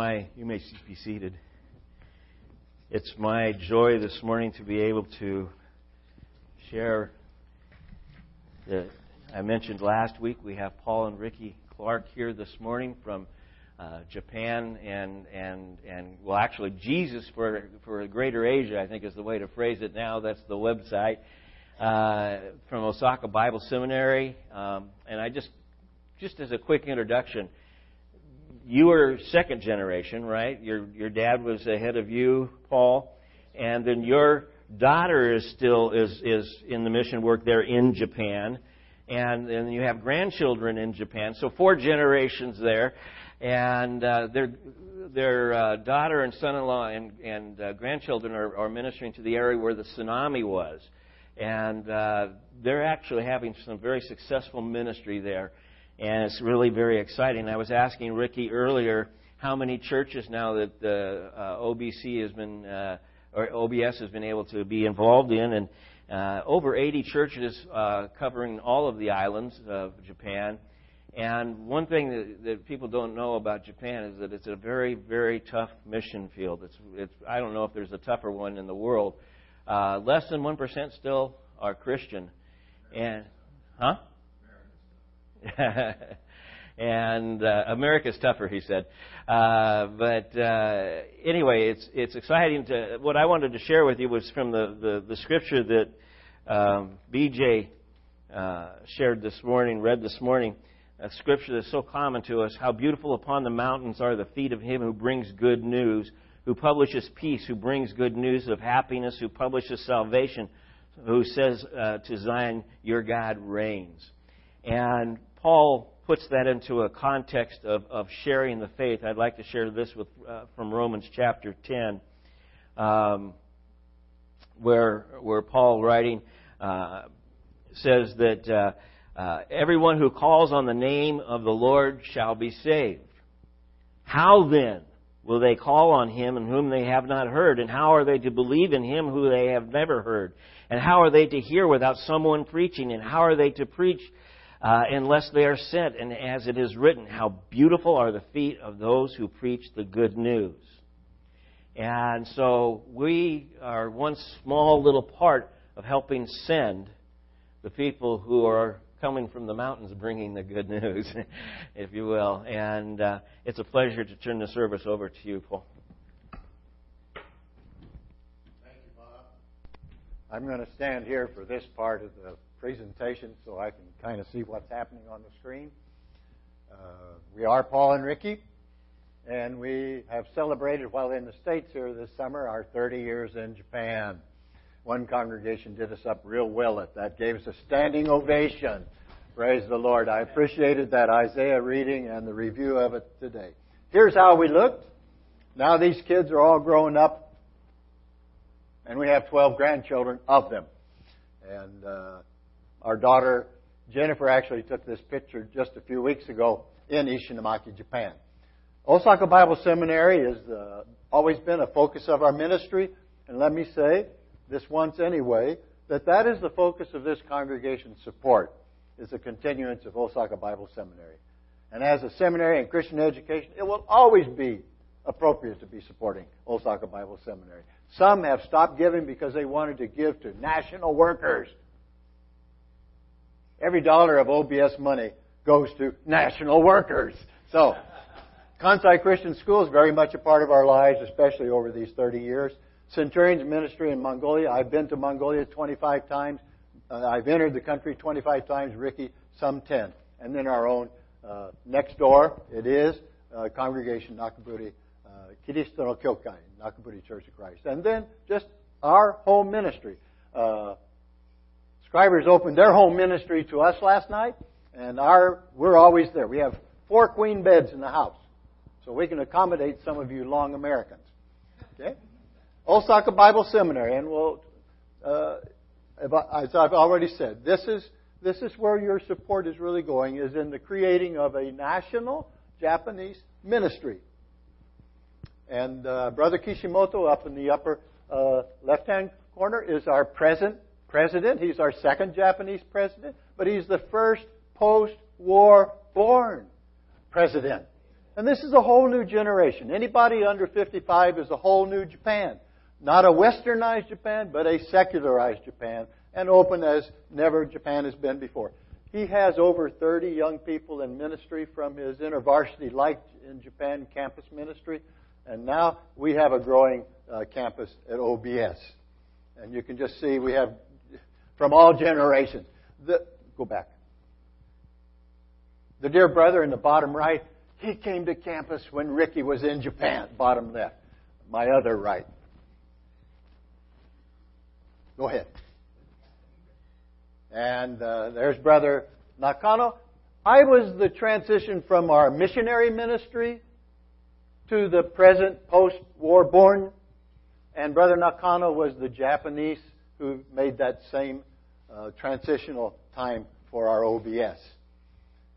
My, you may be seated. It's my joy this morning to be able to share. The, I mentioned last week we have Paul and Ricky Clark here this morning from uh, Japan and and and well, actually Jesus for for Greater Asia, I think is the way to phrase it now. That's the website uh, from Osaka Bible Seminary, um, and I just just as a quick introduction you were second generation, right? Your your dad was ahead of you, Paul, and then your daughter is still is is in the mission work there in Japan, and then you have grandchildren in Japan. So four generations there, and uh, their their uh, daughter and son-in-law and and uh, grandchildren are, are ministering to the area where the tsunami was, and uh, they're actually having some very successful ministry there and it's really very exciting. I was asking Ricky earlier how many churches now that the uh, OBC has been uh, or OBS has been able to be involved in, and uh, over 80 churches uh, covering all of the islands of Japan. And one thing that, that people don't know about Japan is that it's a very, very tough mission field. It's, it's I don't know if there's a tougher one in the world. Uh, less than one percent still are Christian, and huh? and uh, America's tougher, he said. Uh, but uh, anyway, it's it's exciting to. What I wanted to share with you was from the the, the scripture that um, BJ uh, shared this morning, read this morning. A scripture that's so common to us. How beautiful upon the mountains are the feet of him who brings good news, who publishes peace, who brings good news of happiness, who publishes salvation, who says uh, to Zion, "Your God reigns." And Paul puts that into a context of, of sharing the faith. I'd like to share this with, uh, from Romans chapter 10, um, where, where Paul, writing, uh, says that uh, uh, everyone who calls on the name of the Lord shall be saved. How then will they call on him in whom they have not heard? And how are they to believe in him who they have never heard? And how are they to hear without someone preaching? And how are they to preach uh, unless they are sent. And as it is written, how beautiful are the feet of those who preach the good news. And so we are one small little part of helping send the people who are coming from the mountains bringing the good news, if you will. And uh, it's a pleasure to turn the service over to you, Paul. Thank you, Bob. I'm going to stand here for this part of the presentation so I can kind of see what's happening on the screen. Uh, we are Paul and Ricky, and we have celebrated while in the States here this summer our 30 years in Japan. One congregation did us up real well at that, gave us a standing ovation. Praise the Lord. I appreciated that Isaiah reading and the review of it today. Here's how we looked. Now these kids are all grown up, and we have 12 grandchildren of them. And uh, our daughter Jennifer actually took this picture just a few weeks ago in Ishinomaki, Japan. Osaka Bible Seminary has uh, always been a focus of our ministry, and let me say, this once anyway, that that is the focus of this congregation's support, is the continuance of Osaka Bible Seminary. And as a seminary and Christian education, it will always be appropriate to be supporting Osaka Bible Seminary. Some have stopped giving because they wanted to give to national workers Every dollar of OBS money goes to national workers. So, Kansai Christian School is very much a part of our lives, especially over these 30 years. Centurions Ministry in Mongolia. I've been to Mongolia 25 times. Uh, I've entered the country 25 times. Ricky, some 10. And then our own uh, next door, it is uh, Congregation Nakaburi uh, Kiristo no Kyokai, Nakaburi Church of Christ. And then just our home ministry. Scribers opened their home ministry to us last night, and our we're always there. We have four queen beds in the house, so we can accommodate some of you long Americans. Okay, Osaka Bible Seminary, and we'll, uh, as I've already said, this is this is where your support is really going, is in the creating of a national Japanese ministry. And uh, Brother Kishimoto, up in the upper uh, left-hand corner, is our present president. He's our second Japanese president, but he's the first post war born president. And this is a whole new generation. Anybody under 55 is a whole new Japan. Not a westernized Japan, but a secularized Japan, and open as never Japan has been before. He has over 30 young people in ministry from his InterVarsity Life in Japan campus ministry, and now we have a growing uh, campus at OBS. And you can just see we have from all generations. The, go back. The dear brother in the bottom right, he came to campus when Ricky was in Japan, bottom left. My other right. Go ahead. And uh, there's Brother Nakano. I was the transition from our missionary ministry to the present post-war born, and Brother Nakano was the Japanese who made that same uh, transitional time for our OBS.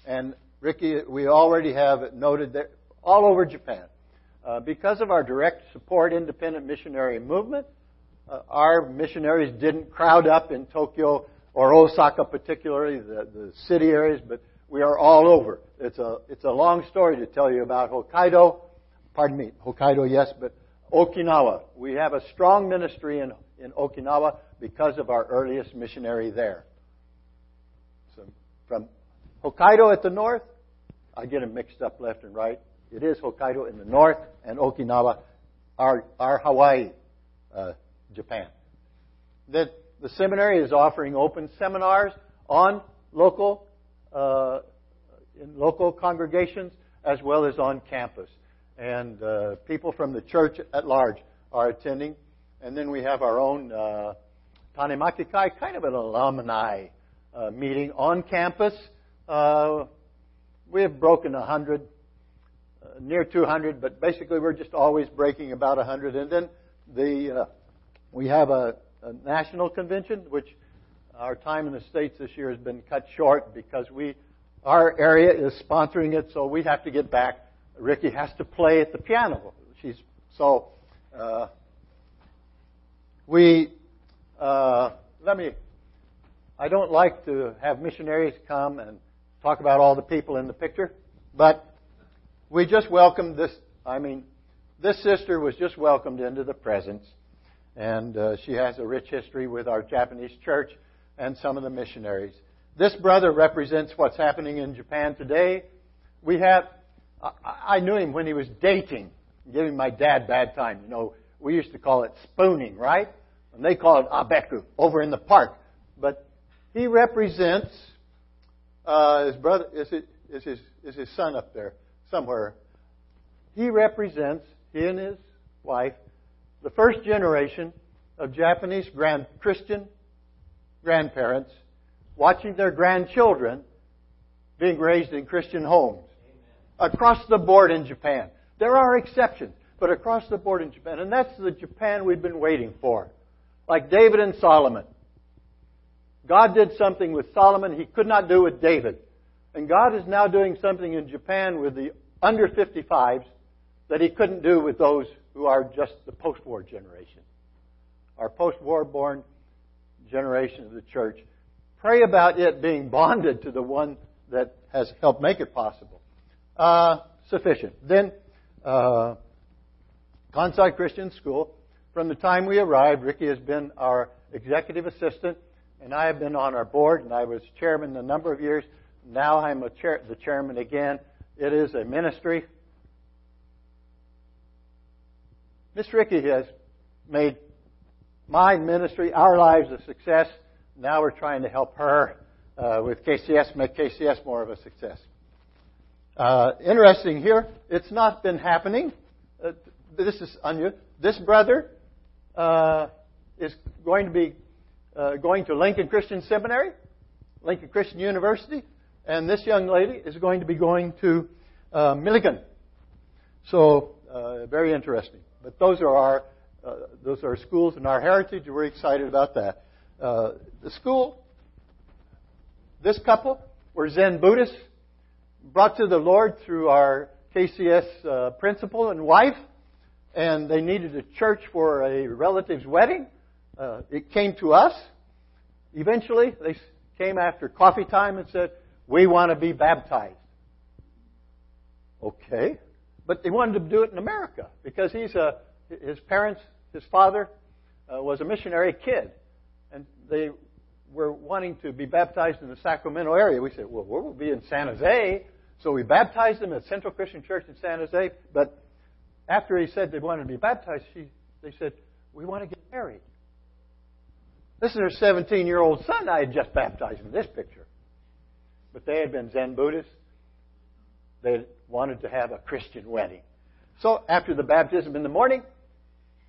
And Ricky, we already have noted that all over Japan, uh, because of our direct support independent missionary movement, uh, our missionaries didn't crowd up in Tokyo or Osaka, particularly the, the city areas, but we are all over. It's a it's a long story to tell you about Hokkaido. Pardon me, Hokkaido, yes, but Okinawa. We have a strong ministry in in Okinawa because of our earliest missionary there. So from Hokkaido at the north, I get them mixed up left and right. It is Hokkaido in the north and Okinawa, our, our Hawaii, uh, Japan. The, the seminary is offering open seminars on local, uh, in local congregations as well as on campus. And uh, people from the church at large are attending. And then we have our own Tanemakikai, kind of an alumni uh, meeting on campus. Uh, we have broken 100, uh, near 200, but basically we're just always breaking about 100. And then the uh, we have a, a national convention, which our time in the states this year has been cut short because we our area is sponsoring it, so we have to get back. Ricky has to play at the piano. She's so. Uh, we uh, let me. I don't like to have missionaries come and talk about all the people in the picture, but we just welcomed this. I mean, this sister was just welcomed into the presence, and uh, she has a rich history with our Japanese church and some of the missionaries. This brother represents what's happening in Japan today. We have. I, I knew him when he was dating, giving my dad bad time. You know, we used to call it spooning, right? And they call it abeku over in the park. But he represents uh, his brother is, it, is his is his son up there somewhere. He represents he and his wife the first generation of Japanese grand Christian grandparents watching their grandchildren being raised in Christian homes across the board in Japan. There are exceptions, but across the board in Japan, and that's the Japan we've been waiting for. Like David and Solomon. God did something with Solomon he could not do with David. And God is now doing something in Japan with the under 55s that he couldn't do with those who are just the post war generation. Our post war born generation of the church. Pray about it being bonded to the one that has helped make it possible. Uh, sufficient. Then, uh, Kansai Christian School. From the time we arrived, Ricky has been our executive assistant and I have been on our board, and I was chairman a number of years. Now I'm chair, the chairman again. It is a ministry. Miss Ricky has made my ministry, our lives, a success. Now we're trying to help her uh, with KCS, make KCS more of a success. Uh, interesting here, it's not been happening. Uh, this is unusual. This brother uh, is going to be uh, going to Lincoln Christian Seminary, Lincoln Christian University, and this young lady is going to be going to uh, Milligan. So uh, very interesting. But those are our uh, those are schools in our heritage. We're excited about that. Uh, the school, this couple were Zen Buddhists, brought to the Lord through our KCS principal and wife, and they needed a church for a relative's wedding. Uh, it came to us. Eventually, they came after coffee time and said, We want to be baptized. Okay. But they wanted to do it in America because he's a, his parents, his father uh, was a missionary kid. And they were wanting to be baptized in the Sacramento area. We said, well, we'll be in San Jose. So we baptized them at Central Christian Church in San Jose. But after he said they wanted to be baptized, she, they said, we want to get married. This is her 17 year old son I had just baptized in this picture. But they had been Zen Buddhists. They wanted to have a Christian wedding. So after the baptism in the morning,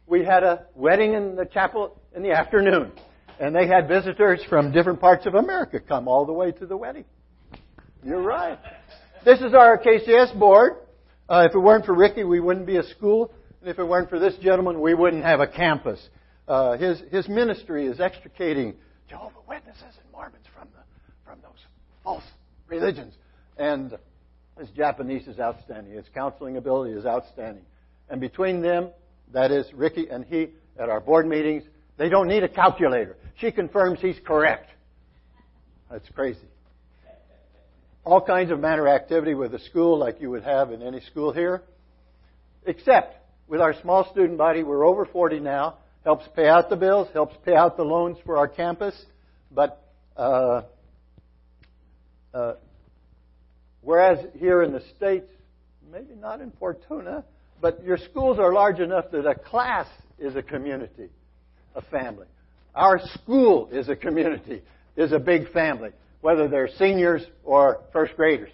we had a wedding in the chapel in the afternoon. And they had visitors from different parts of America come all the way to the wedding. You're right. This is our KCS board. Uh, if it weren't for Ricky, we wouldn't be a school. And if it weren't for this gentleman, we wouldn't have a campus. Uh, his, his ministry is extricating Jehovah Witnesses and Mormons from, the, from those false religions. And his Japanese is outstanding. His counseling ability is outstanding. And between them, that is Ricky and he, at our board meetings, they don't need a calculator. She confirms he's correct. That's crazy. All kinds of matter activity with the school like you would have in any school here. Except with our small student body, we're over 40 now, helps pay out the bills, helps pay out the loans for our campus. But uh, uh, whereas here in the States, maybe not in Fortuna, but your schools are large enough that a class is a community, a family. Our school is a community, is a big family, whether they're seniors or first graders.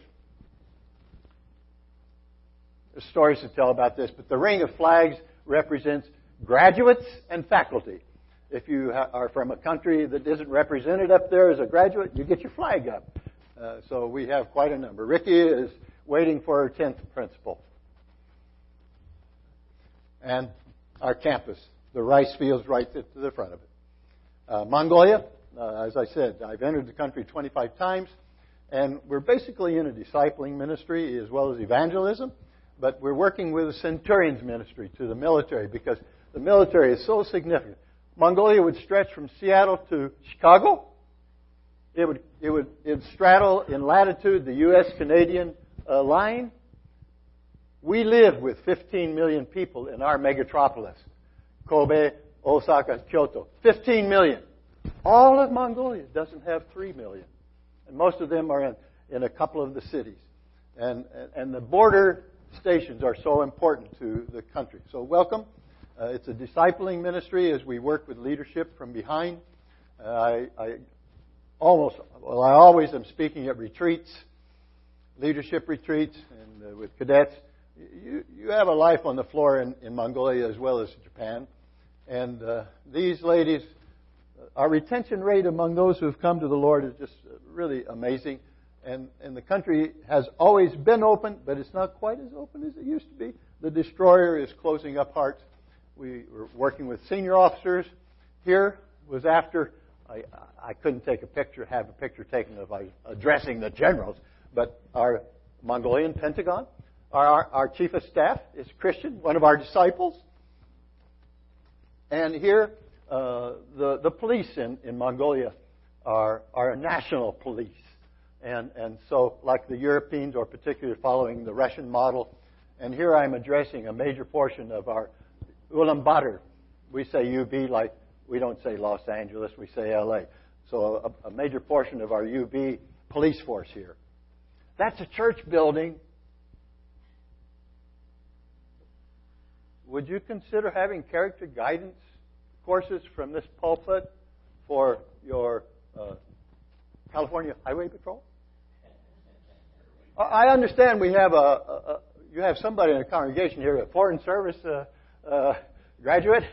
There's stories to tell about this, but the ring of flags represents graduates and faculty. If you are from a country that isn't represented up there as a graduate, you get your flag up. Uh, so we have quite a number. Ricky is waiting for her 10th principal. And our campus, the rice fields right to the front of it. Uh, Mongolia, uh, as I said, I've entered the country 25 times, and we're basically in a discipling ministry as well as evangelism, but we're working with a centurions ministry to the military because the military is so significant. Mongolia would stretch from Seattle to Chicago. It would, it would it'd straddle in latitude the U.S. Canadian uh, line. We live with 15 million people in our megatropolis Kobe, Osaka, Kyoto. 15 million. All of Mongolia doesn't have 3 million. And most of them are in, in a couple of the cities. And, and the border stations are so important to the country. So, welcome. Uh, it's a discipling ministry as we work with leadership from behind. Uh, I, I almost, well, I always am speaking at retreats, leadership retreats, and uh, with cadets. You, you have a life on the floor in, in Mongolia as well as Japan. And uh, these ladies, our retention rate among those who have come to the Lord is just really amazing. And, and the country has always been open, but it's not quite as open as it used to be. The destroyer is closing up hearts we were working with senior officers. Here was after I, I couldn't take a picture, have a picture taken of I addressing the generals, but our Mongolian Pentagon, our, our, our chief of staff is Christian, one of our disciples. And here, uh, the, the police in, in Mongolia are, are a national police. And, and so, like the Europeans, are particularly following the Russian model, and here I'm addressing a major portion of our Ulaanbaatar. We say UB like we don't say Los Angeles, we say LA. So a, a major portion of our UB police force here. That's a church building. Would you consider having character guidance courses from this pulpit for your uh, California Highway Patrol? I understand we have a, a, a, you have somebody in the congregation here, a foreign service uh, uh, graduate?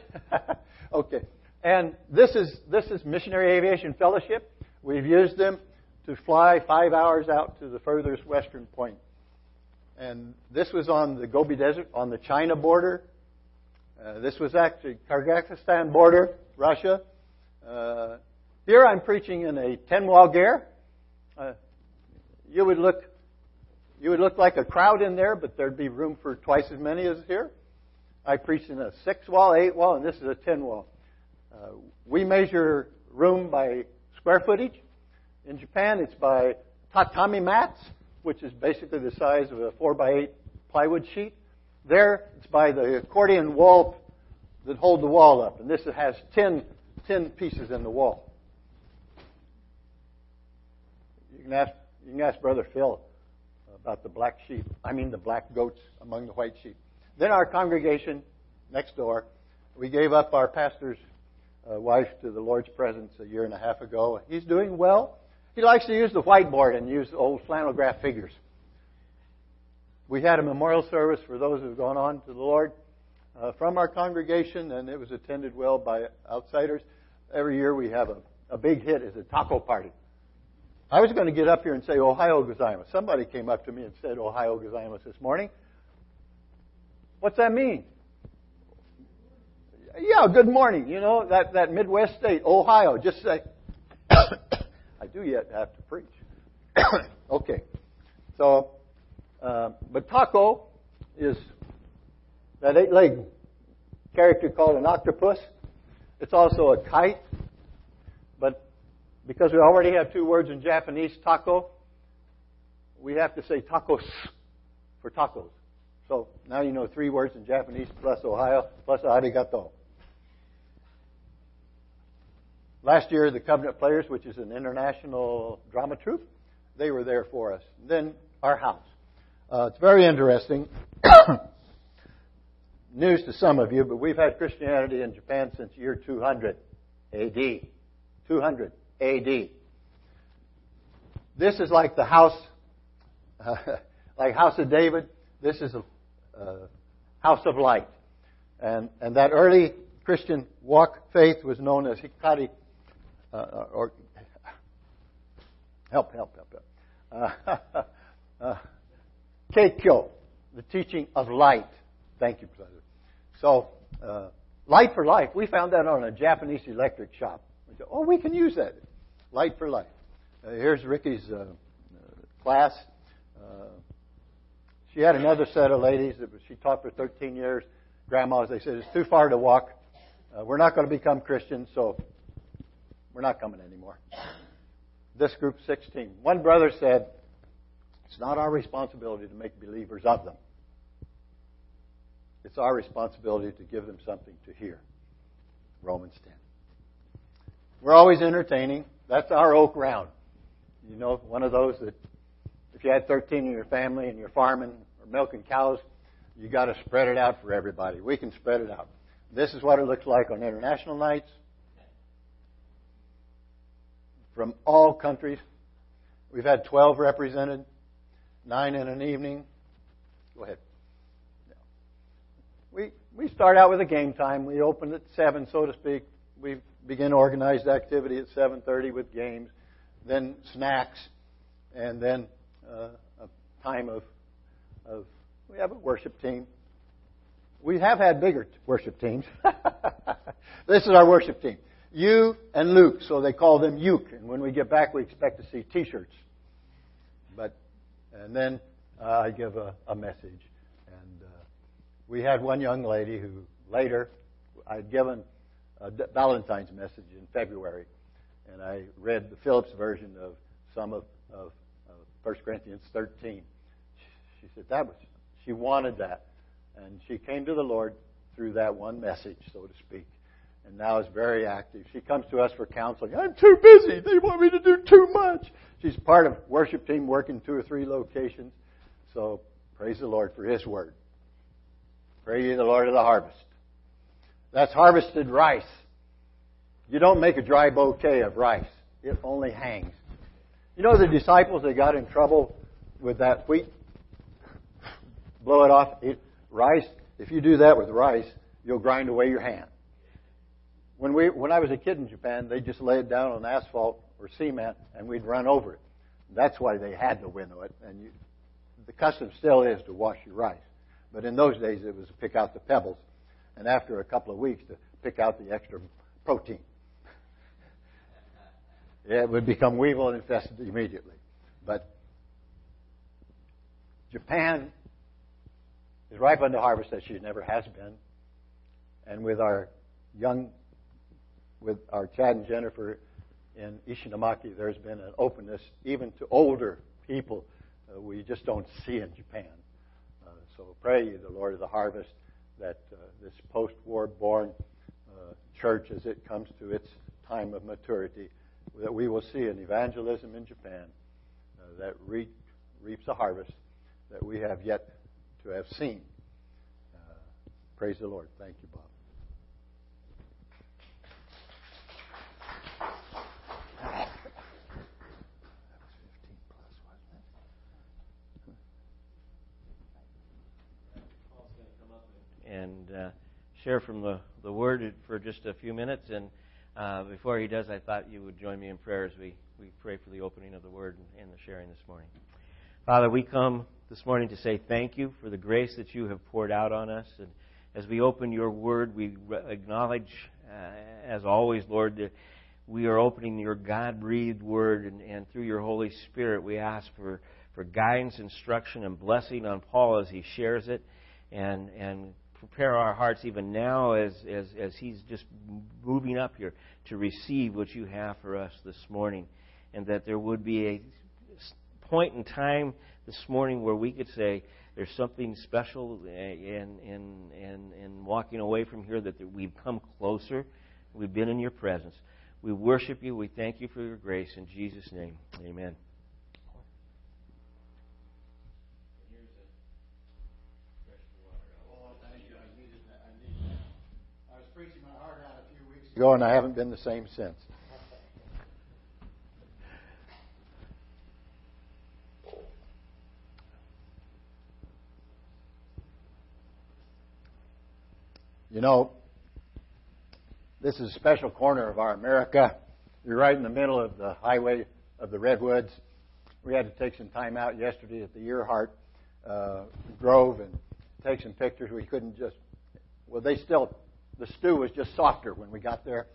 okay. And this is, this is Missionary Aviation Fellowship. We've used them to fly five hours out to the furthest western point. And this was on the Gobi Desert, on the China border. Uh, this was actually Kyrgyzstan border, Russia. Uh, here I'm preaching in a 10 wall ger. Uh, you would look, you would look like a crowd in there, but there'd be room for twice as many as here. I preach in a six wall, eight wall, and this is a ten wall. Uh, we measure room by square footage. In Japan, it's by tatami mats, which is basically the size of a four by eight plywood sheet. There, it's by the accordion wall that hold the wall up. And this has 10, 10 pieces in the wall. You can ask, you can ask Brother Phil about the black sheep. I mean the black goats among the white sheep. Then our congregation next door, we gave up our pastor's uh, wife to the Lord's presence a year and a half ago. He's doing well. He likes to use the whiteboard and use old flannel graph figures. We had a memorial service for those who have gone on to the Lord uh, from our congregation, and it was attended well by outsiders. Every year we have a, a big hit is a taco party. I was going to get up here and say Ohio gozaimasu. Somebody came up to me and said Ohio gozaimasu this morning. What's that mean? Yeah, good morning. You know, that, that Midwest state, Ohio, just say, I do yet have to preach. okay. So, uh, but taco is that eight legged character called an octopus. It's also a kite. But because we already have two words in Japanese, taco, we have to say tacos for tacos. So now you know three words in Japanese plus Ohio plus arigato. Last year, the Covenant Players, which is an international drama troupe, they were there for us. Then our house. Uh, it's very interesting. News to some of you, but we've had Christianity in Japan since year 200 AD. 200 AD. This is like the house, uh, like House of David. This is a uh, house of light. And, and that early Christian walk faith was known as Hikari, uh, or help, help, help, help. Uh, uh, the teaching of light. Thank you, brother. So, uh, light for life. We found that on a Japanese electric shop. We said, oh, we can use that. Light for life. Uh, here's Ricky's uh, class. Uh, she had another set of ladies that she taught for 13 years. Grandmas, they said, it's too far to walk. Uh, we're not going to become Christians, so we're not coming anymore. This group, 16. One brother said, it's not our responsibility to make believers of them. It's our responsibility to give them something to hear. Romans 10. We're always entertaining. That's our oak round. You know, one of those that if you had 13 in your family and you're farming or milking cows, you got to spread it out for everybody. We can spread it out. This is what it looks like on international nights from all countries. We've had 12 represented, nine in an evening. Go ahead. We, we start out with a game time. We open at 7, so to speak. We begin organized activity at 7.30 with games, then snacks, and then uh, a time of, of, we have a worship team. We have had bigger worship teams. this is our worship team. You and Luke, so they call them Uke. And when we get back, we expect to see T-shirts. But and then uh, I give a, a message, and uh, we had one young lady who later I'd given a Valentine's message in February, and I read the Phillips version of some of, of 1 Corinthians 13. She said that was, she wanted that. And she came to the Lord through that one message, so to speak. And now is very active. She comes to us for counseling. I'm too busy. They want me to do too much. She's part of worship team working two or three locations. So praise the Lord for His word. Pray ye the Lord of the harvest. That's harvested rice. You don't make a dry bouquet of rice. It only hangs. You know the disciples, they got in trouble with that wheat. Blow it off. It, rice, if you do that with rice, you'll grind away your hand. When, we, when I was a kid in Japan, they just lay it down on asphalt or cement and we'd run over it. That's why they had to winnow it. And you, the custom still is to wash your rice. But in those days, it was to pick out the pebbles. And after a couple of weeks, to pick out the extra protein it would become weevil infested immediately. But Japan is ripe unto harvest as she never has been. And with our young, with our Chad and Jennifer in Ishinomaki, there's been an openness even to older people uh, we just don't see in Japan. Uh, so pray the Lord of the harvest, that uh, this post-war born uh, church, as it comes to its time of maturity, that we will see an evangelism in Japan uh, that re- reaps a harvest that we have yet to have seen. Uh, praise the Lord. Thank you, Bob. And uh, share from the, the Word for just a few minutes. And uh, before he does, I thought you would join me in prayer as we, we pray for the opening of the Word and, and the sharing this morning. Father, we come this morning to say thank you for the grace that you have poured out on us. And as we open your Word, we acknowledge, uh, as always, Lord, that we are opening your God breathed Word, and, and through your Holy Spirit, we ask for, for guidance, instruction, and blessing on Paul as he shares it. And, and prepare our hearts even now as, as, as He's just moving up here to receive what you have for us this morning. And that there would be a point in time this morning where we could say, there's something special eh, in, in, in, in walking away from here, that we've come closer. We've been in your presence. We worship you. We thank you for your grace. In Jesus' name, amen. Ago, and I haven't been the same since. You know, this is a special corner of our America. You're right in the middle of the highway of the Redwoods. We had to take some time out yesterday at the Earhart uh, Grove and take some pictures. We couldn't just, well, they still the stew was just softer when we got there.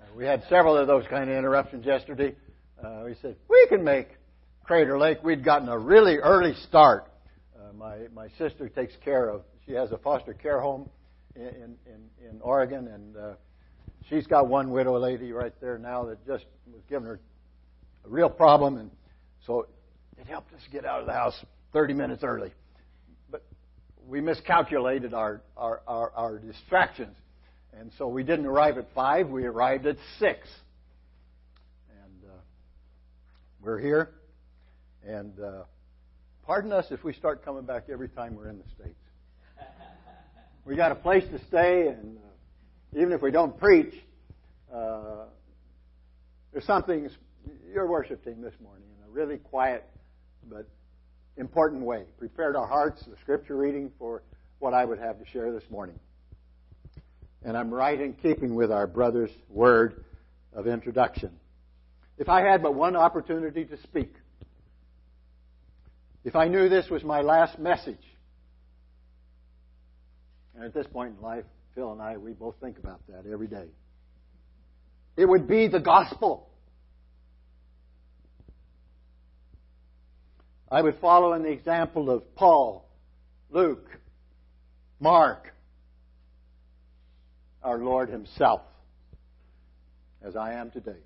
Uh, we had several of those kind of interruptions yesterday. Uh, we said, we can make Crater Lake. We'd gotten a really early start. Uh, my, my sister takes care of, she has a foster care home in, in, in Oregon, and uh, she's got one widow lady right there now that just was giving her a real problem, and so it helped us get out of the house 30 minutes early we miscalculated our, our, our, our, distractions. And so we didn't arrive at 5, we arrived at 6. And uh, we're here. And uh, pardon us if we start coming back every time we're in the States. we got a place to stay, and uh, even if we don't preach, uh, there's something, your worship team this morning, in a really quiet but important way. Prepared our hearts, the scripture reading for what I would have to share this morning. And I'm right in keeping with our brother's word of introduction. If I had but one opportunity to speak, if I knew this was my last message, and at this point in life, Phil and I, we both think about that every day. It would be the gospel. I would follow in the example of Paul, Luke, Mark, our Lord Himself, as I am today,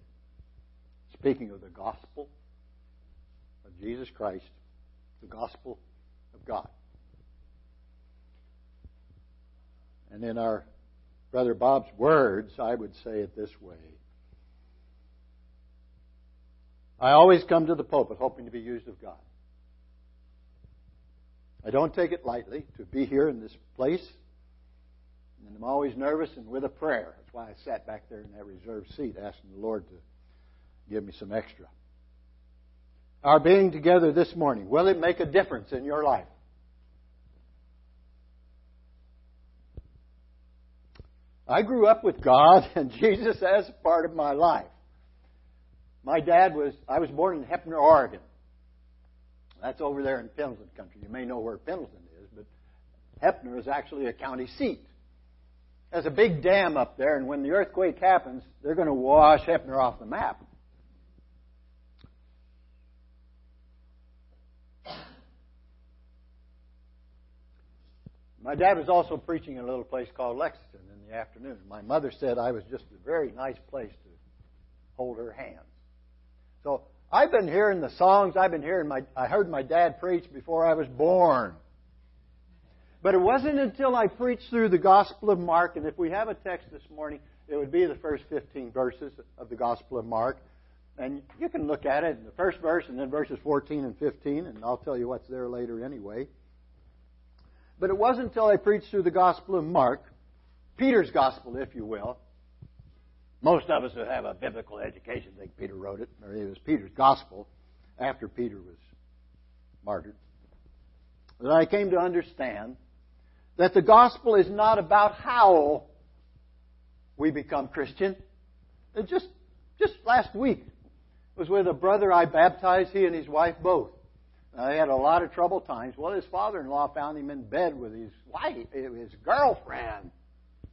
speaking of the gospel of Jesus Christ, the gospel of God. And in our Brother Bob's words, I would say it this way I always come to the pulpit hoping to be used of God. I don't take it lightly to be here in this place. And I'm always nervous and with a prayer. That's why I sat back there in that reserved seat asking the Lord to give me some extra. Our being together this morning, will it make a difference in your life? I grew up with God and Jesus as part of my life. My dad was, I was born in Heppner, Oregon. That's over there in Pendleton country. You may know where Pendleton is, but Heppner is actually a county seat. There's a big dam up there, and when the earthquake happens, they're going to wash Heppner off the map. My dad was also preaching in a little place called Lexington in the afternoon. My mother said I was just a very nice place to hold her hands. So I've been hearing the songs. I've been hearing my. I heard my dad preach before I was born. But it wasn't until I preached through the Gospel of Mark, and if we have a text this morning, it would be the first 15 verses of the Gospel of Mark. And you can look at it in the first verse and then verses 14 and 15, and I'll tell you what's there later anyway. But it wasn't until I preached through the Gospel of Mark, Peter's Gospel, if you will. Most of us who have a biblical education think Peter wrote it, or it was Peter's Gospel after Peter was martyred. That I came to understand that the gospel is not about how we become Christian. It just just last week was with a brother I baptized, he and his wife both. Uh, they had a lot of trouble times. Well, his father-in-law found him in bed with his wife, his girlfriend,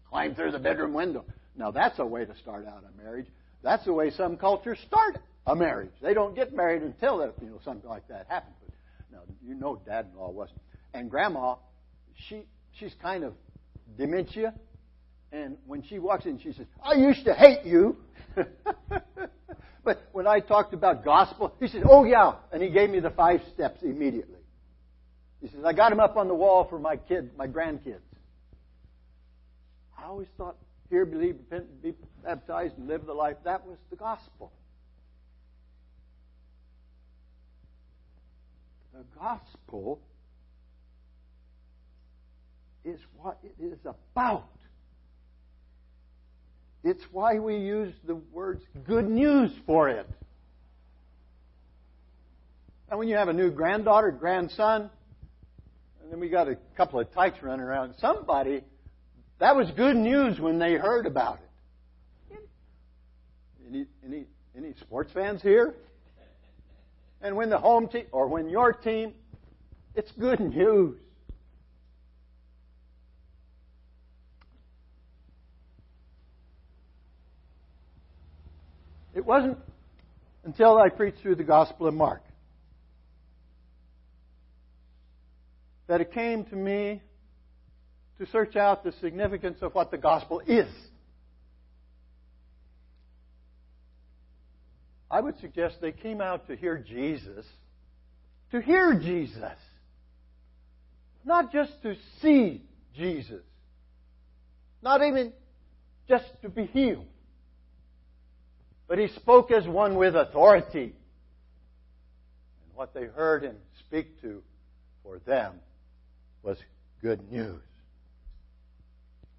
climbed through the bedroom window. Now that's a way to start out a marriage. That's the way some cultures start a marriage. They don't get married until you know something like that happens. But now you know, Dad-in-law wasn't, and Grandma, she she's kind of dementia. And when she walks in, she says, I used to hate you. but when I talked about gospel, he said, Oh, yeah. And he gave me the five steps immediately. He says, I got them up on the wall for my kid, my grandkids. I always thought, hear, believe, repent, be baptized, and live the life. That was the gospel. The gospel is what it is about. It's why we use the words good news for it. And when you have a new granddaughter, grandson, and then we got a couple of tykes running around, somebody, that was good news when they heard about it. Any, any, any sports fans here? And when the home team, or when your team, it's good news. It wasn't until I preached through the Gospel of Mark that it came to me to search out the significance of what the gospel is. I would suggest they came out to hear Jesus, to hear Jesus, not just to see Jesus, not even just to be healed. But he spoke as one with authority. And what they heard him speak to for them was good news.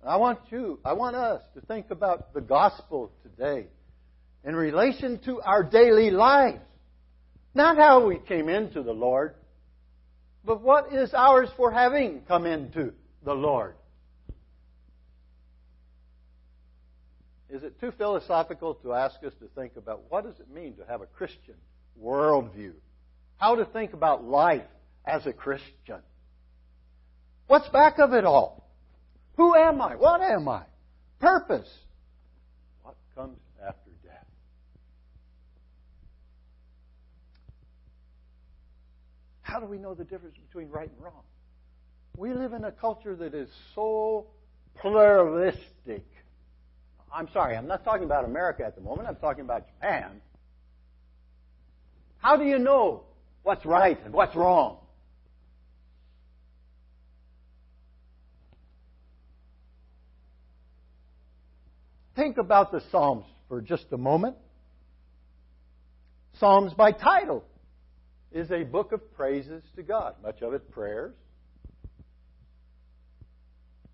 I want you, I want us to think about the gospel today in relation to our daily lives. Not how we came into the Lord, but what is ours for having come into the Lord. Is it too philosophical to ask us to think about what does it mean to have a Christian worldview? How to think about life as a Christian? What's back of it all? Who am I? What am I? Purpose. What comes after death? How do we know the difference between right and wrong? We live in a culture that is so pluralistic I'm sorry, I'm not talking about America at the moment, I'm talking about Japan. How do you know what's right and what's wrong? Think about the Psalms for just a moment. Psalms by title is a book of praises to God, much of it prayers.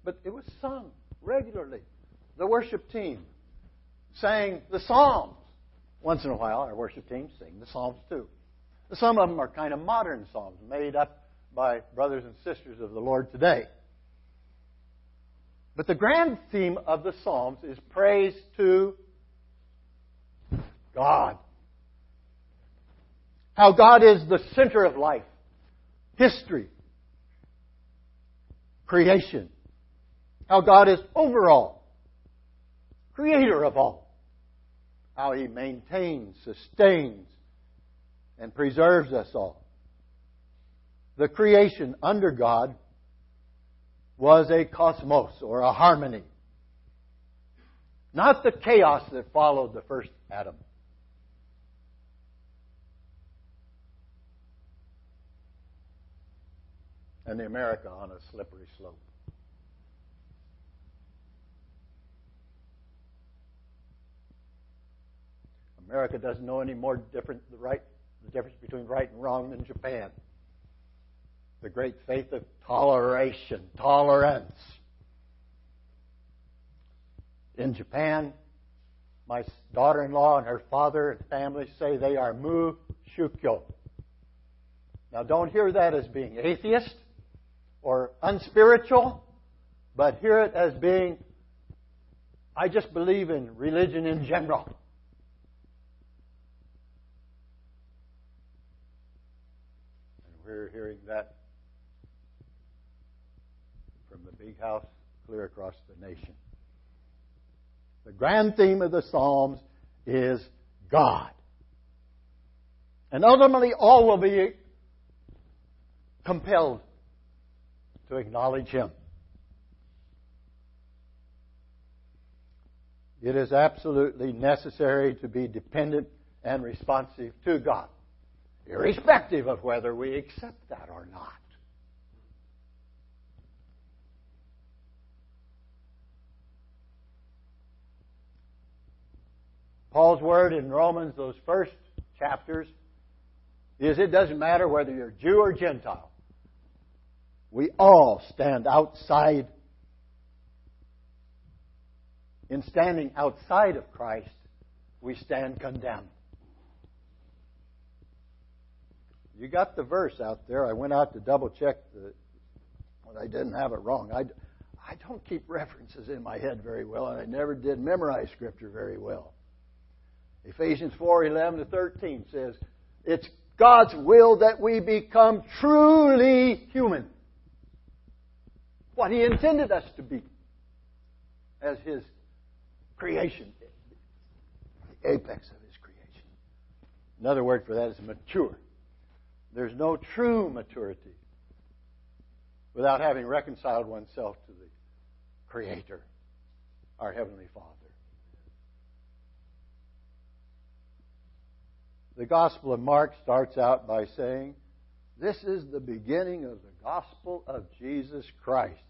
But it was sung regularly the worship team sang the Psalms. Once in a while, our worship team sing the Psalms too. Some of them are kind of modern Psalms made up by brothers and sisters of the Lord today. But the grand theme of the Psalms is praise to God. How God is the center of life, history, creation. How God is overall creator of all. How he maintains, sustains, and preserves us all. The creation under God was a cosmos or a harmony, not the chaos that followed the first Adam. and the America on a slippery slope. America doesn't know any more different the right the difference between right and wrong than Japan. The great faith of toleration, tolerance. In Japan, my daughter-in-law and her father and family say they are mu shukyo. Now don't hear that as being atheist or unspiritual, but hear it as being I just believe in religion in general. we're hearing that from the big house clear across the nation. The grand theme of the Psalms is God. And ultimately, all will be compelled to acknowledge Him. It is absolutely necessary to be dependent and responsive to God irrespective of whether we accept that or not. Paul's word in Romans, those first chapters, is it doesn't matter whether you're Jew or Gentile. We all stand outside. In standing outside of Christ, we stand condemned. You got the verse out there. I went out to double check the, I didn't have it wrong. I, I don't keep references in my head very well, and I never did memorize Scripture very well. Ephesians 4 11 to 13 says, It's God's will that we become truly human. What He intended us to be as His creation, the apex of His creation. Another word for that is mature. There's no true maturity without having reconciled oneself to the Creator, our Heavenly Father. The Gospel of Mark starts out by saying, This is the beginning of the Gospel of Jesus Christ.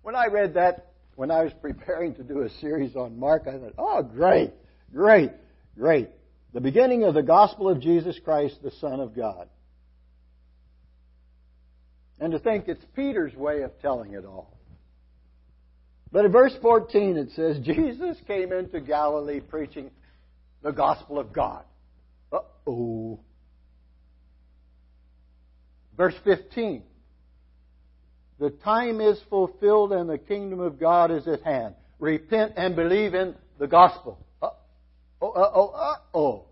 When I read that, when I was preparing to do a series on Mark, I thought, oh, great, great, great. The beginning of the Gospel of Jesus Christ, the Son of God. And to think it's Peter's way of telling it all. But in verse 14 it says, Jesus came into Galilee preaching the gospel of God. Uh oh. Verse 15. The time is fulfilled and the kingdom of God is at hand. Repent and believe in the gospel. Uh oh, uh oh, uh oh.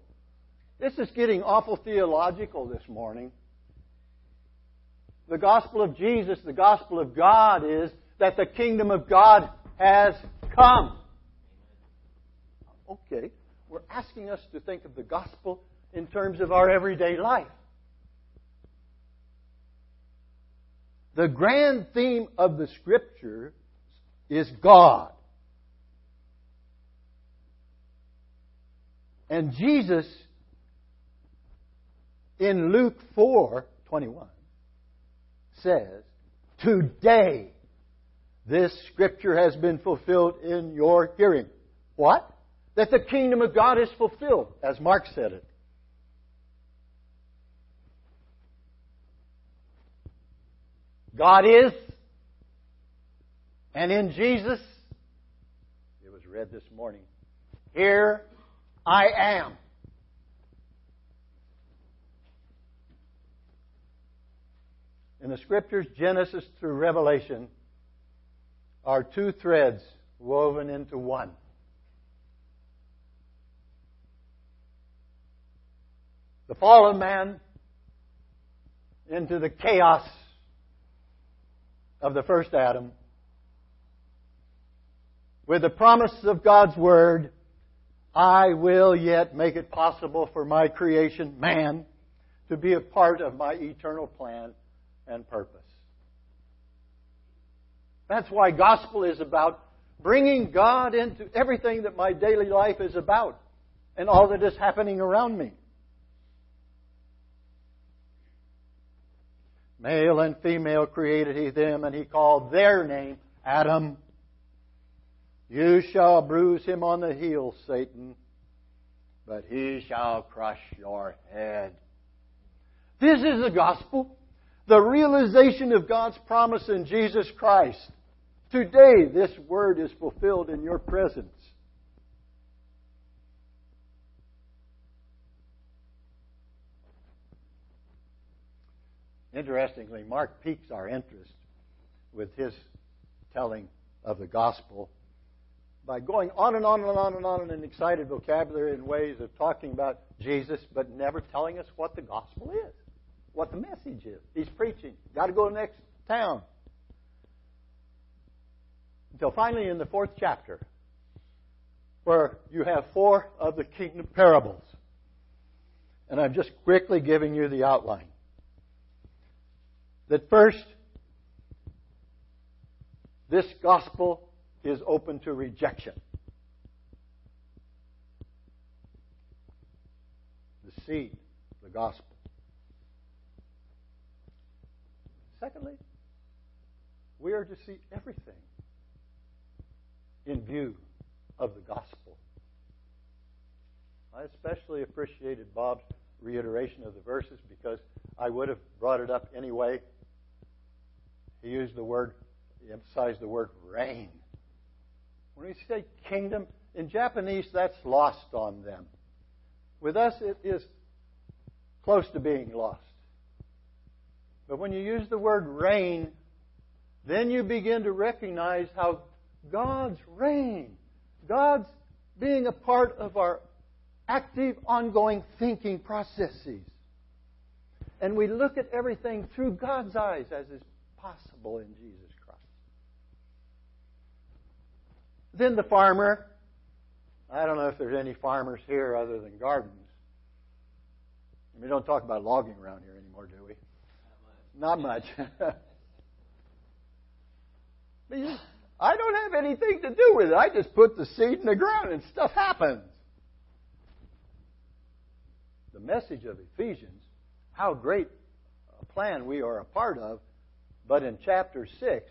This is getting awful theological this morning the gospel of Jesus, the gospel of God is that the kingdom of God has come. Okay, we're asking us to think of the gospel in terms of our everyday life. The grand theme of the scripture is God. And Jesus in Luke 4 21 says, Today this scripture has been fulfilled in your hearing. What? That the kingdom of God is fulfilled, as Mark said it. God is, and in Jesus, it was read this morning, here I am. In the scriptures, Genesis through Revelation, are two threads woven into one. The fallen man into the chaos of the first Adam, with the promise of God's Word, I will yet make it possible for my creation, man, to be a part of my eternal plan and purpose. That's why gospel is about bringing God into everything that my daily life is about and all that is happening around me. Male and female created he them, and he called their name Adam. You shall bruise him on the heel, Satan, but he shall crush your head. This is the gospel, the realization of God's promise in Jesus Christ. Today, this word is fulfilled in your presence. Interestingly, Mark piques our interest with his telling of the gospel by going on and on and on and on in an excited vocabulary and ways of talking about Jesus, but never telling us what the gospel is, what the message is. He's preaching. Got to go to the next town. Until finally, in the fourth chapter, where you have four of the kingdom parables. And I'm just quickly giving you the outline that first, this gospel is open to rejection. The seed, the gospel. Secondly, we are to see everything in view of the gospel. I especially appreciated Bob's reiteration of the verses because I would have brought it up anyway he used the word, he emphasized the word reign. When we say kingdom, in Japanese, that's lost on them. With us, it is close to being lost. But when you use the word reign, then you begin to recognize how God's reign, God's being a part of our active, ongoing thinking processes. And we look at everything through God's eyes as is possible in Jesus Christ. Then the farmer. I don't know if there's any farmers here other than gardens. We don't talk about logging around here anymore, do we? Not much. Not much. I don't have anything to do with it. I just put the seed in the ground and stuff happens. The message of Ephesians, how great a plan we are a part of, but in chapter 6,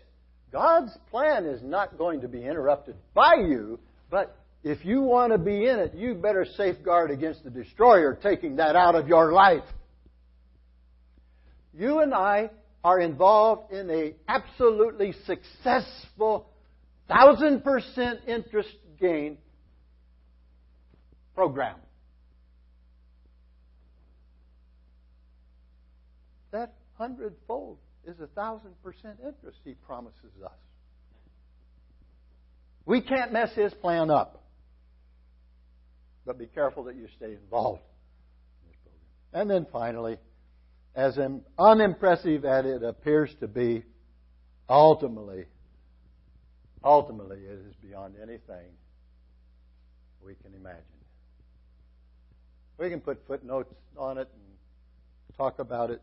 God's plan is not going to be interrupted by you, but if you want to be in it, you better safeguard against the destroyer taking that out of your life. You and I are involved in a absolutely successful thousand percent interest gain program. That hundredfold is a thousand percent interest he promises us. We can't mess his plan up. But be careful that you stay involved in this program. And then finally, as unimpressive as it appears to be, ultimately, ultimately it is beyond anything we can imagine. We can put footnotes on it and talk about it.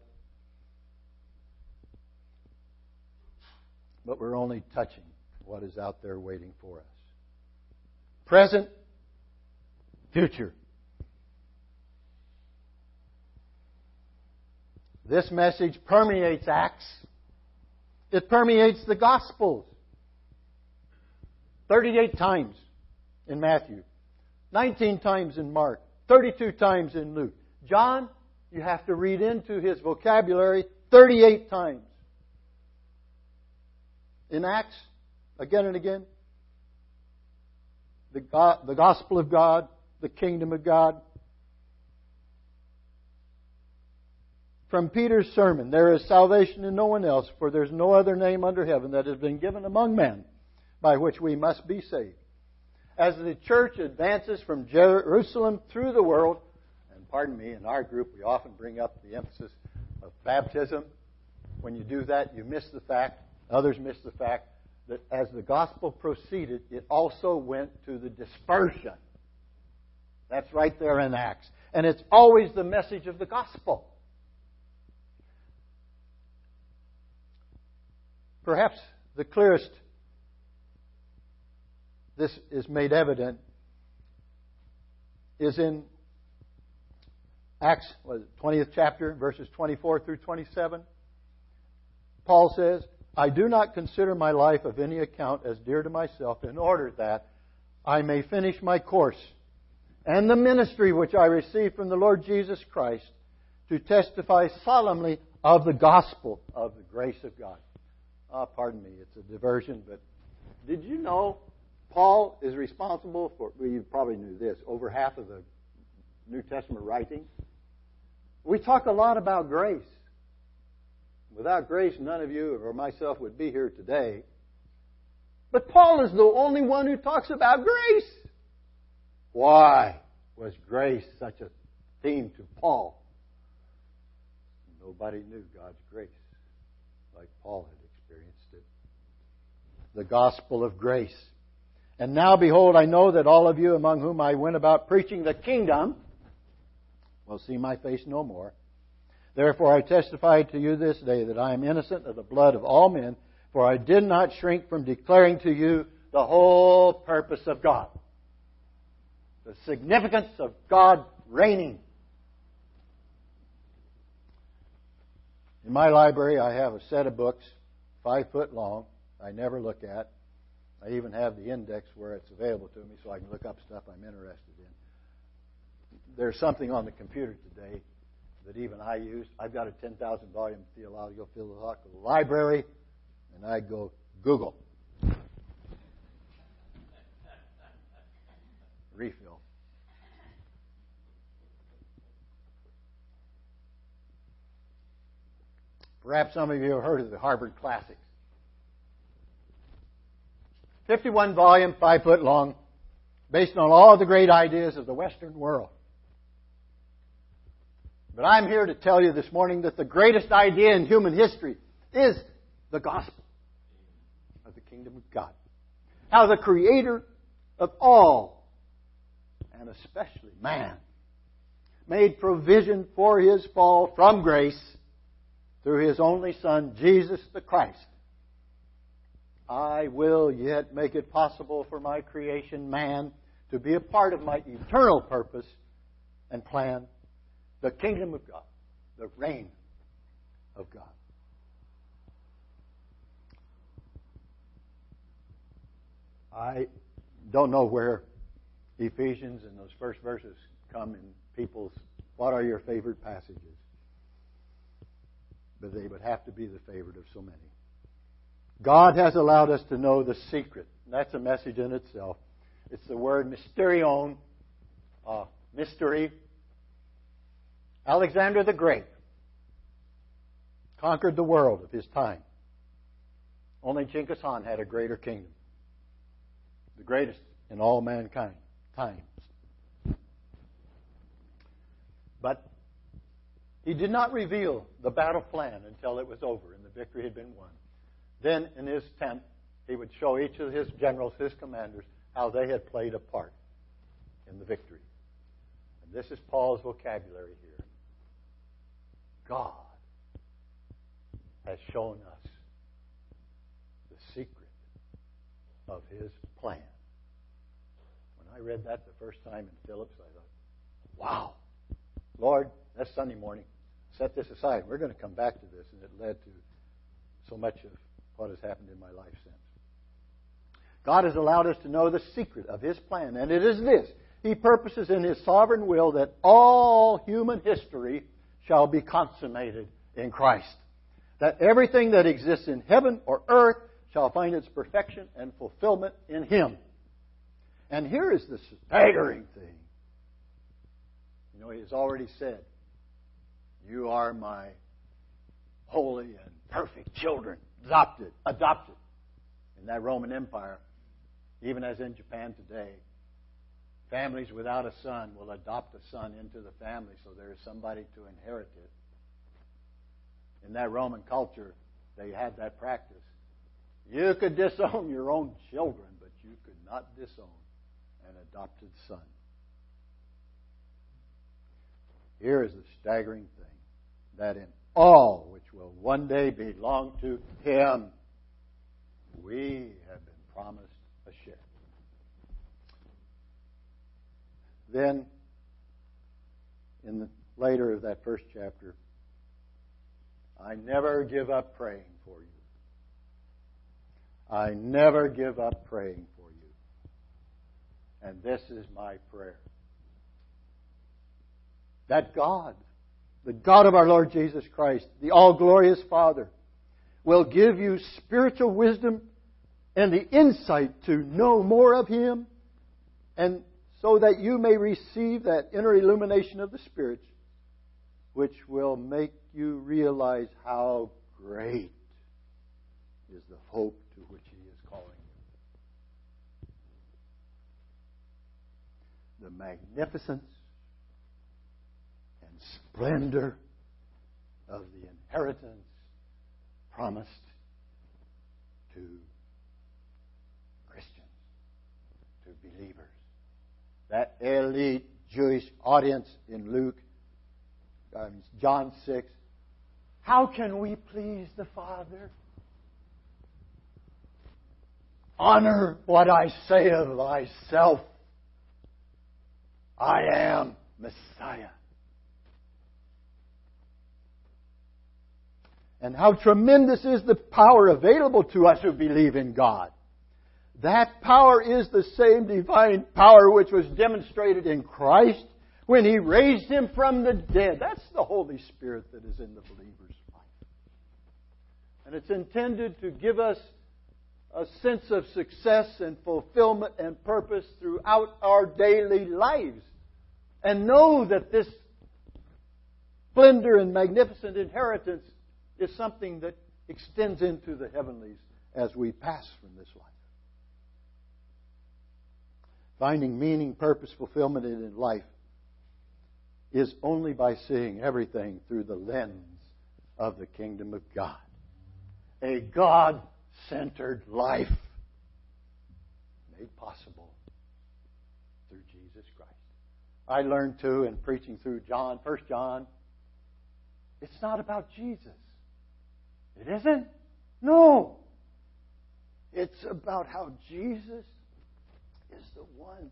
But we're only touching what is out there waiting for us. Present, future. This message permeates Acts. It permeates the Gospels. 38 times in Matthew, 19 times in Mark, 32 times in Luke. John, you have to read into his vocabulary 38 times in Acts again and again. The, God, the gospel of God, the kingdom of God. From Peter's sermon, there is salvation in no one else, for there's no other name under heaven that has been given among men by which we must be saved. As the church advances from Jerusalem through the world, and pardon me, in our group we often bring up the emphasis of baptism. When you do that, you miss the fact Others miss the fact that as the gospel proceeded, it also went to the dispersion. That's right there in Acts. And it's always the message of the gospel. Perhaps the clearest this is made evident is in Acts, 20th chapter, verses 24 through 27. Paul says, I do not consider my life of any account as dear to myself in order that I may finish my course and the ministry which I received from the Lord Jesus Christ to testify solemnly of the gospel of the grace of God. Ah, pardon me, it's a diversion, but did you know Paul is responsible for, well, you probably knew this, over half of the New Testament writings? We talk a lot about grace. Without grace, none of you or myself would be here today. But Paul is the only one who talks about grace. Why was grace such a theme to Paul? Nobody knew God's grace like Paul had experienced it. The gospel of grace. And now, behold, I know that all of you among whom I went about preaching the kingdom will see my face no more. Therefore, I testify to you this day that I am innocent of the blood of all men, for I did not shrink from declaring to you the whole purpose of God. The significance of God reigning. In my library, I have a set of books, five foot long, I never look at. I even have the index where it's available to me so I can look up stuff I'm interested in. There's something on the computer today that even I use. I've got a 10,000 volume theological philosophical library, and I go Google. Refill. Perhaps some of you have heard of the Harvard Classics. 51 volume, 5 foot long, based on all the great ideas of the Western world. But I'm here to tell you this morning that the greatest idea in human history is the gospel of the kingdom of God. How the creator of all, and especially man, made provision for his fall from grace through his only Son, Jesus the Christ. I will yet make it possible for my creation, man, to be a part of my eternal purpose and plan the kingdom of God, the reign of God. I don't know where Ephesians and those first verses come in people's what are your favorite passages. But they would have to be the favorite of so many. God has allowed us to know the secret. That's a message in itself. It's the word mysterion, uh, mystery, Alexander the Great conquered the world of his time. Only Genghis Khan had a greater kingdom, the greatest in all mankind times. But he did not reveal the battle plan until it was over and the victory had been won. Then, in his tent, he would show each of his generals, his commanders, how they had played a part in the victory. And this is Paul's vocabulary here. God has shown us the secret of His plan. When I read that the first time in Phillips, I thought, wow, Lord, that's Sunday morning. Set this aside. We're going to come back to this, and it led to so much of what has happened in my life since. God has allowed us to know the secret of His plan, and it is this. He purposes in His sovereign will that all human history shall be consummated in Christ. That everything that exists in heaven or earth shall find its perfection and fulfillment in Him. And here is the staggering thing. You know, He has already said, You are my holy and perfect children, adopted, adopted. In that Roman Empire, even as in Japan today, Families without a son will adopt a son into the family so there is somebody to inherit it. In that Roman culture, they had that practice. You could disown your own children, but you could not disown an adopted son. Here is the staggering thing that in all which will one day belong to Him, we have been promised a share. Then, in the later of that first chapter, I never give up praying for you. I never give up praying for you. And this is my prayer. That God, the God of our Lord Jesus Christ, the all glorious Father, will give you spiritual wisdom and the insight to know more of Him, and so that you may receive that inner illumination of the Spirit, which will make you realize how great is the hope to which He is calling you. The magnificence and splendor of the inheritance promised to Christians, to believers. That elite Jewish audience in Luke, um, John 6. How can we please the Father? Honor what I say of myself. I am Messiah. and how tremendous is the power available to us who believe in God. That power is the same divine power which was demonstrated in Christ when He raised Him from the dead. That's the Holy Spirit that is in the believer's life. And it's intended to give us a sense of success and fulfillment and purpose throughout our daily lives. And know that this splendor and magnificent inheritance is something that extends into the heavenlies as we pass from this life. Finding meaning, purpose, fulfillment in life is only by seeing everything through the lens of the kingdom of God. A God centered life made possible through Jesus Christ. I learned too in preaching through John, First John, it's not about Jesus. It isn't? No. It's about how Jesus is the one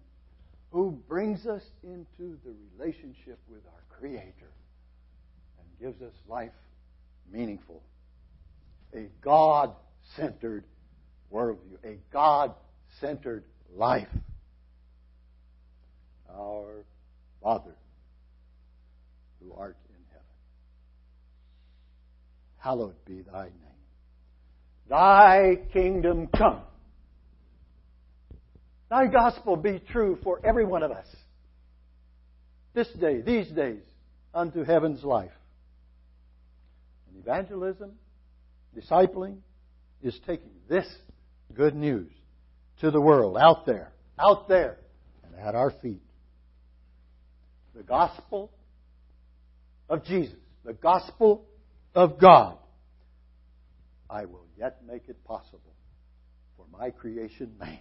who brings us into the relationship with our Creator and gives us life meaningful. A God centered worldview, a God centered life. Our Father, who art in heaven, hallowed be thy name. Thy kingdom come. Thy gospel be true for every one of us. This day, these days, unto heaven's life. And evangelism, discipling, is taking this good news to the world out there, out there, and at our feet. The gospel of Jesus, the gospel of God, I will yet make it possible for my creation man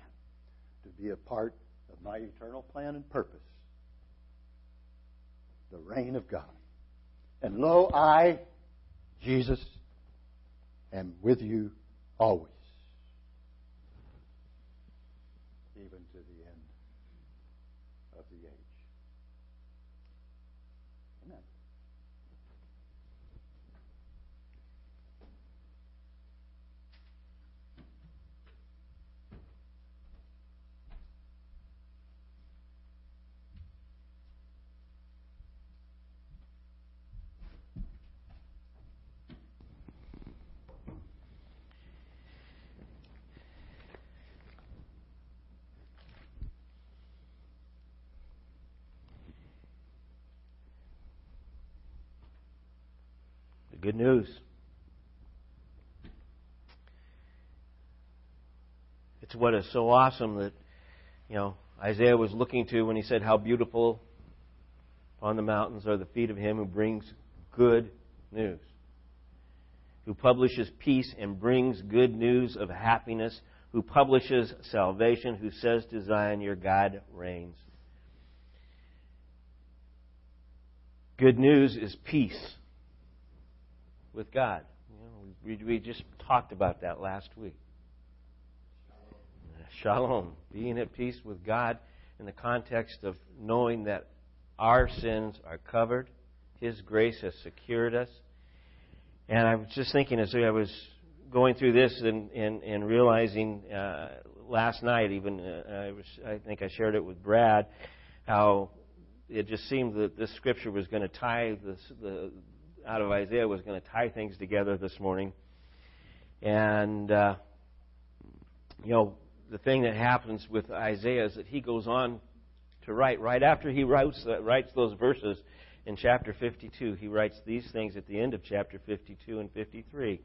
to be a part of my eternal plan and purpose the reign of God. And lo, I, Jesus, am with you always. Good news. It's what is so awesome that, you know, Isaiah was looking to when he said, How beautiful on the mountains are the feet of him who brings good news, who publishes peace and brings good news of happiness, who publishes salvation, who says to Zion, Your God reigns. Good news is peace with God. You know, we, we just talked about that last week. Shalom. Shalom. Being at peace with God in the context of knowing that our sins are covered, His grace has secured us, And I was just thinking as I was going through this and, and, and realizing uh, last night, even uh, I, was, I think I shared it with Brad, how it just seemed that this scripture was going to tie this, the out of Isaiah was going to tie things together this morning. And uh, you know, the thing that happens with Isaiah is that he goes on to write right after he writes uh, writes those verses in chapter 52. He writes these things at the end of chapter 52 and 53.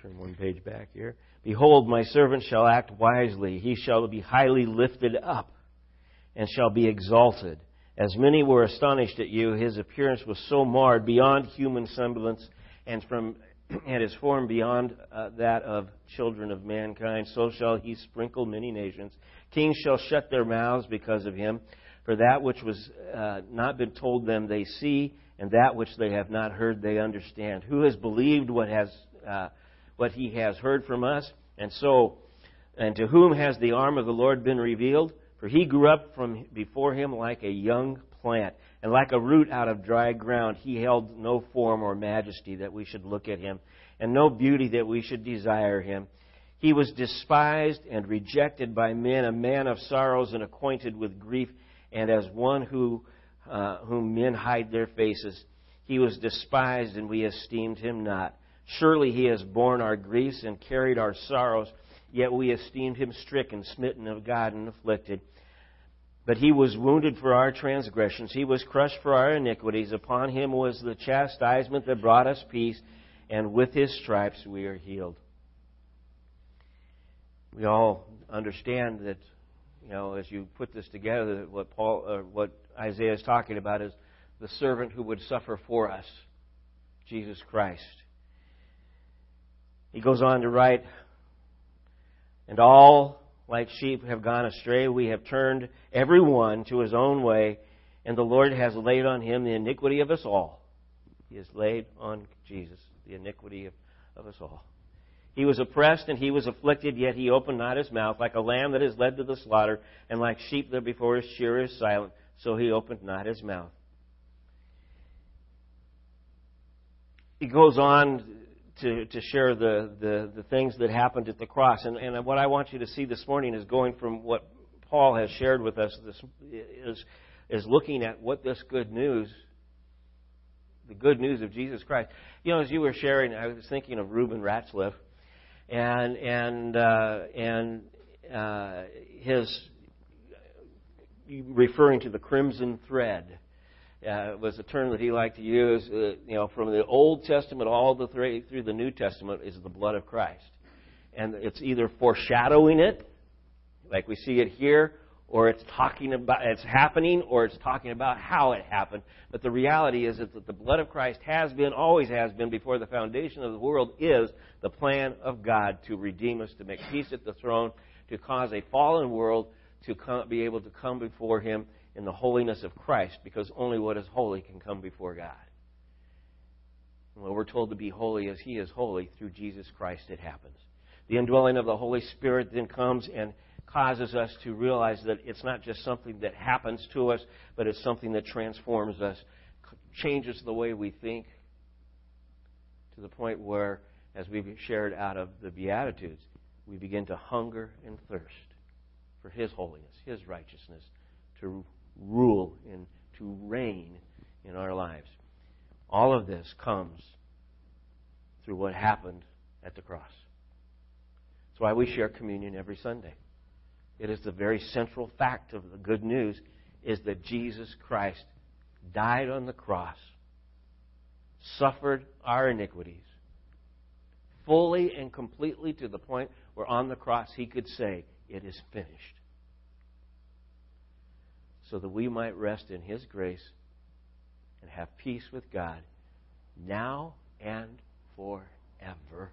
Turn one page back here. Behold, my servant shall act wisely. He shall be highly lifted up and shall be exalted. As many were astonished at you, his appearance was so marred beyond human semblance and from and his form beyond uh, that of children of mankind. So shall he sprinkle many nations. Kings shall shut their mouths because of him. For that which was uh, not been told them they see, and that which they have not heard they understand. Who has believed what has uh, what he has heard from us? And so, and to whom has the arm of the Lord been revealed? For he grew up from before him like a young plant, and like a root out of dry ground. He held no form or majesty that we should look at him, and no beauty that we should desire him. He was despised and rejected by men, a man of sorrows and acquainted with grief, and as one who, uh, whom men hide their faces. He was despised, and we esteemed him not. Surely he has borne our griefs and carried our sorrows, yet we esteemed him stricken, smitten of God, and afflicted. But he was wounded for our transgressions, he was crushed for our iniquities. Upon him was the chastisement that brought us peace, and with his stripes we are healed. We all understand that, you know, as you put this together, what Paul, or what Isaiah is talking about is the servant who would suffer for us, Jesus Christ. He goes on to write, and all like sheep have gone astray. We have turned every one to his own way, and the Lord has laid on him the iniquity of us all. He has laid on Jesus the iniquity of, of us all. He was oppressed and he was afflicted, yet he opened not his mouth, like a lamb that is led to the slaughter, and like sheep that before his shearer is silent, so he opened not his mouth. He goes on to, to share the, the, the things that happened at the cross. And, and what I want you to see this morning is going from what Paul has shared with us this, is, is looking at what this good news, the good news of Jesus Christ. You know, as you were sharing, I was thinking of Reuben Ratzlaff and, and, uh, and uh, his referring to the crimson thread uh, was a term that he liked to use. Uh, you know, from the Old Testament all the th- through the New Testament is the blood of Christ, and it's either foreshadowing it, like we see it here, or it's talking about it's happening, or it's talking about how it happened. But the reality is that the blood of Christ has been, always has been, before the foundation of the world, is the plan of God to redeem us, to make peace at the throne, to cause a fallen world to come, be able to come before Him in the holiness of Christ because only what is holy can come before God. When we're told to be holy as He is holy, through Jesus Christ it happens. The indwelling of the Holy Spirit then comes and causes us to realize that it's not just something that happens to us, but it's something that transforms us, changes the way we think, to the point where, as we've shared out of the Beatitudes, we begin to hunger and thirst for His holiness, His righteousness, to rule and to reign in our lives. All of this comes through what happened at the cross. That's why we share communion every Sunday. It is the very central fact of the good news is that Jesus Christ died on the cross, suffered our iniquities, fully and completely to the point where on the cross he could say, It is finished so that we might rest in His grace and have peace with God now and forever.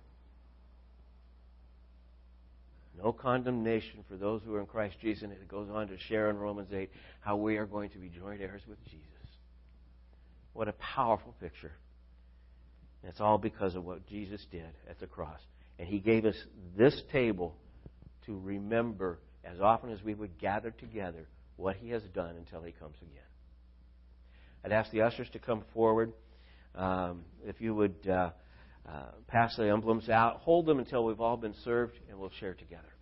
No condemnation for those who are in Christ Jesus. And it goes on to share in Romans 8 how we are going to be joint heirs with Jesus. What a powerful picture. And it's all because of what Jesus did at the cross. And He gave us this table to remember as often as we would gather together what he has done until he comes again. I'd ask the ushers to come forward. Um, if you would uh, uh, pass the emblems out, hold them until we've all been served, and we'll share together.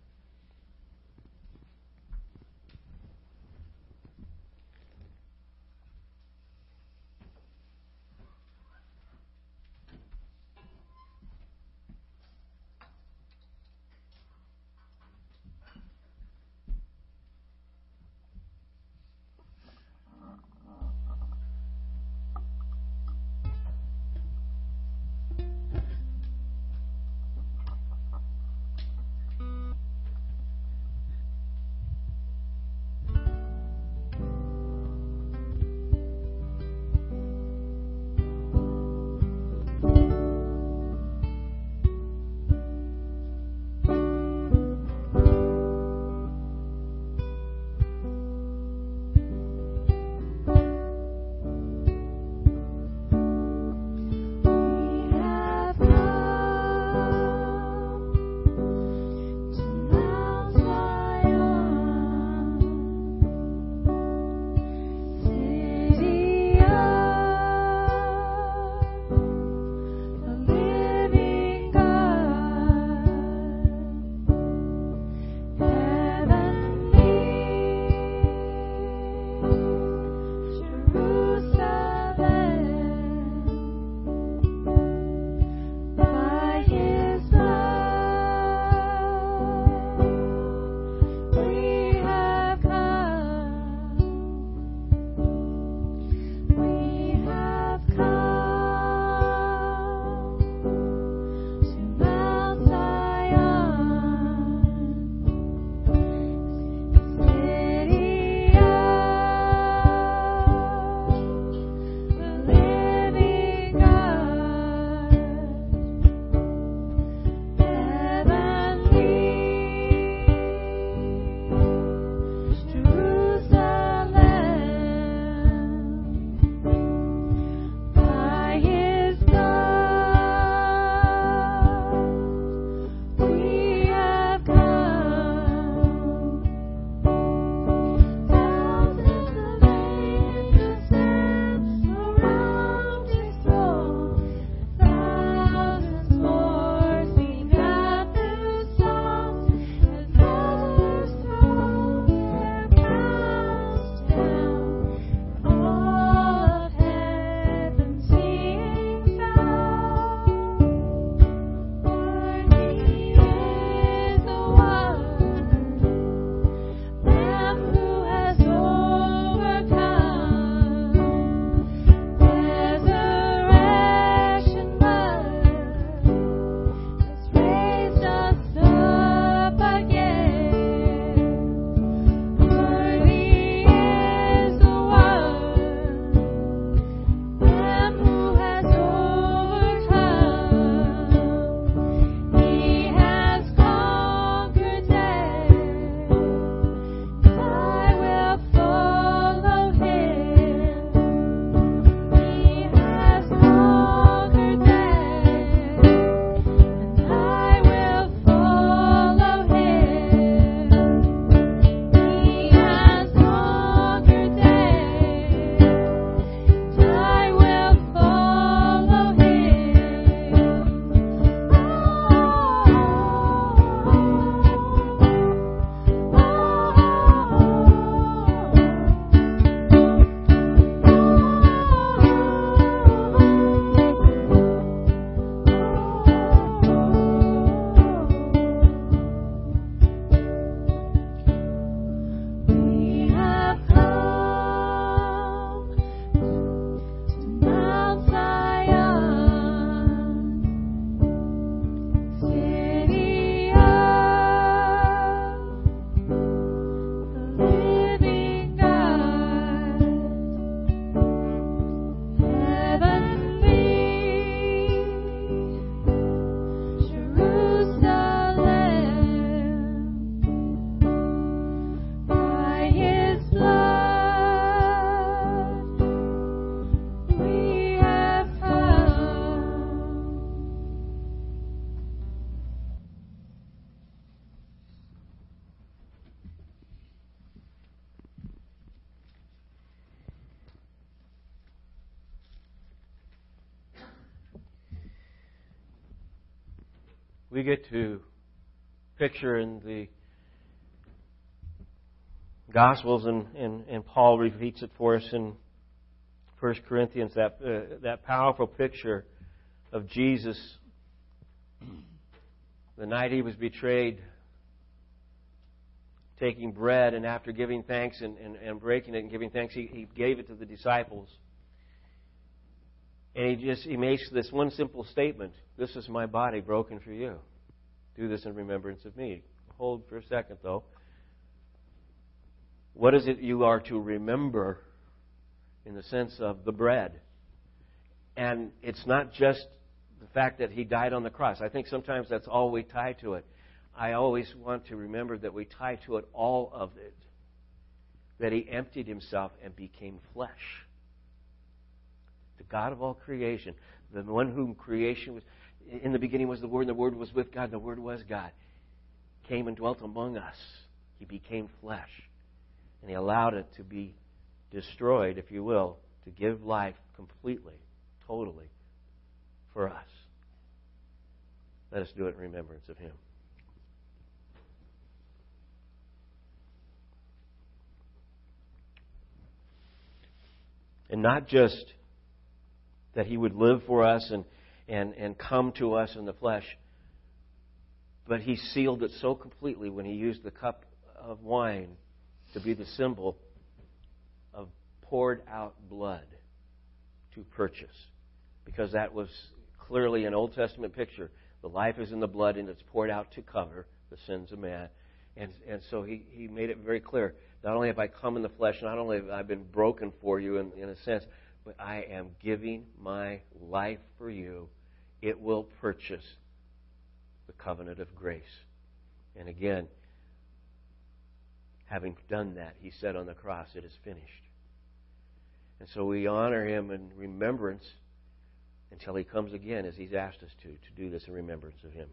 We get to picture in the Gospels, and, and, and Paul repeats it for us in 1 Corinthians, that, uh, that powerful picture of Jesus the night he was betrayed, taking bread, and after giving thanks and, and, and breaking it and giving thanks, he, he gave it to the disciples. And he just he makes this one simple statement This is my body broken for you. Do this in remembrance of me. Hold for a second, though. What is it you are to remember in the sense of the bread? And it's not just the fact that he died on the cross. I think sometimes that's all we tie to it. I always want to remember that we tie to it all of it. That he emptied himself and became flesh. The God of all creation, the one whom creation was, in the beginning was the Word, and the Word was with God, and the Word was God, came and dwelt among us. He became flesh. And He allowed it to be destroyed, if you will, to give life completely, totally for us. Let us do it in remembrance of Him. And not just that He would live for us and, and, and come to us in the flesh, but He sealed it so completely when He used the cup of wine to be the symbol of poured out blood to purchase. Because that was clearly an Old Testament picture. The life is in the blood and it's poured out to cover the sins of man. And, and so he, he made it very clear. Not only have I come in the flesh, not only have I been broken for you in, in a sense, but I am giving my life for you. It will purchase the covenant of grace. And again, having done that, he said on the cross, It is finished. And so we honor him in remembrance until he comes again as he's asked us to, to do this in remembrance of him.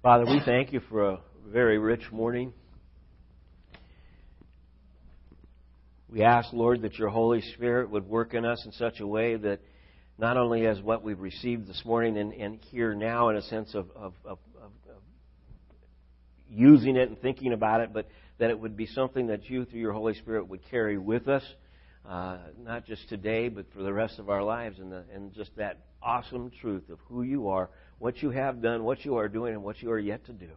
Father, we thank you for a very rich morning. We ask, Lord, that your Holy Spirit would work in us in such a way that not only as what we've received this morning and, and here now in a sense of, of, of, of, using it and thinking about it, but that it would be something that you, through your Holy Spirit, would carry with us, uh, not just today, but for the rest of our lives, and, the, and just that awesome truth of who you are, what you have done, what you are doing, and what you are yet to do.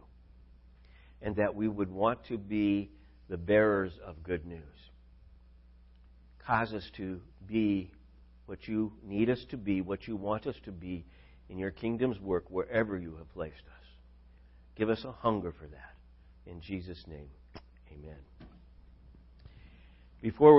And that we would want to be the bearers of good news. Cause us to be what you need us to be, what you want us to be in your kingdom's work wherever you have placed us. Give us a hunger for that. In Jesus' name, amen. Before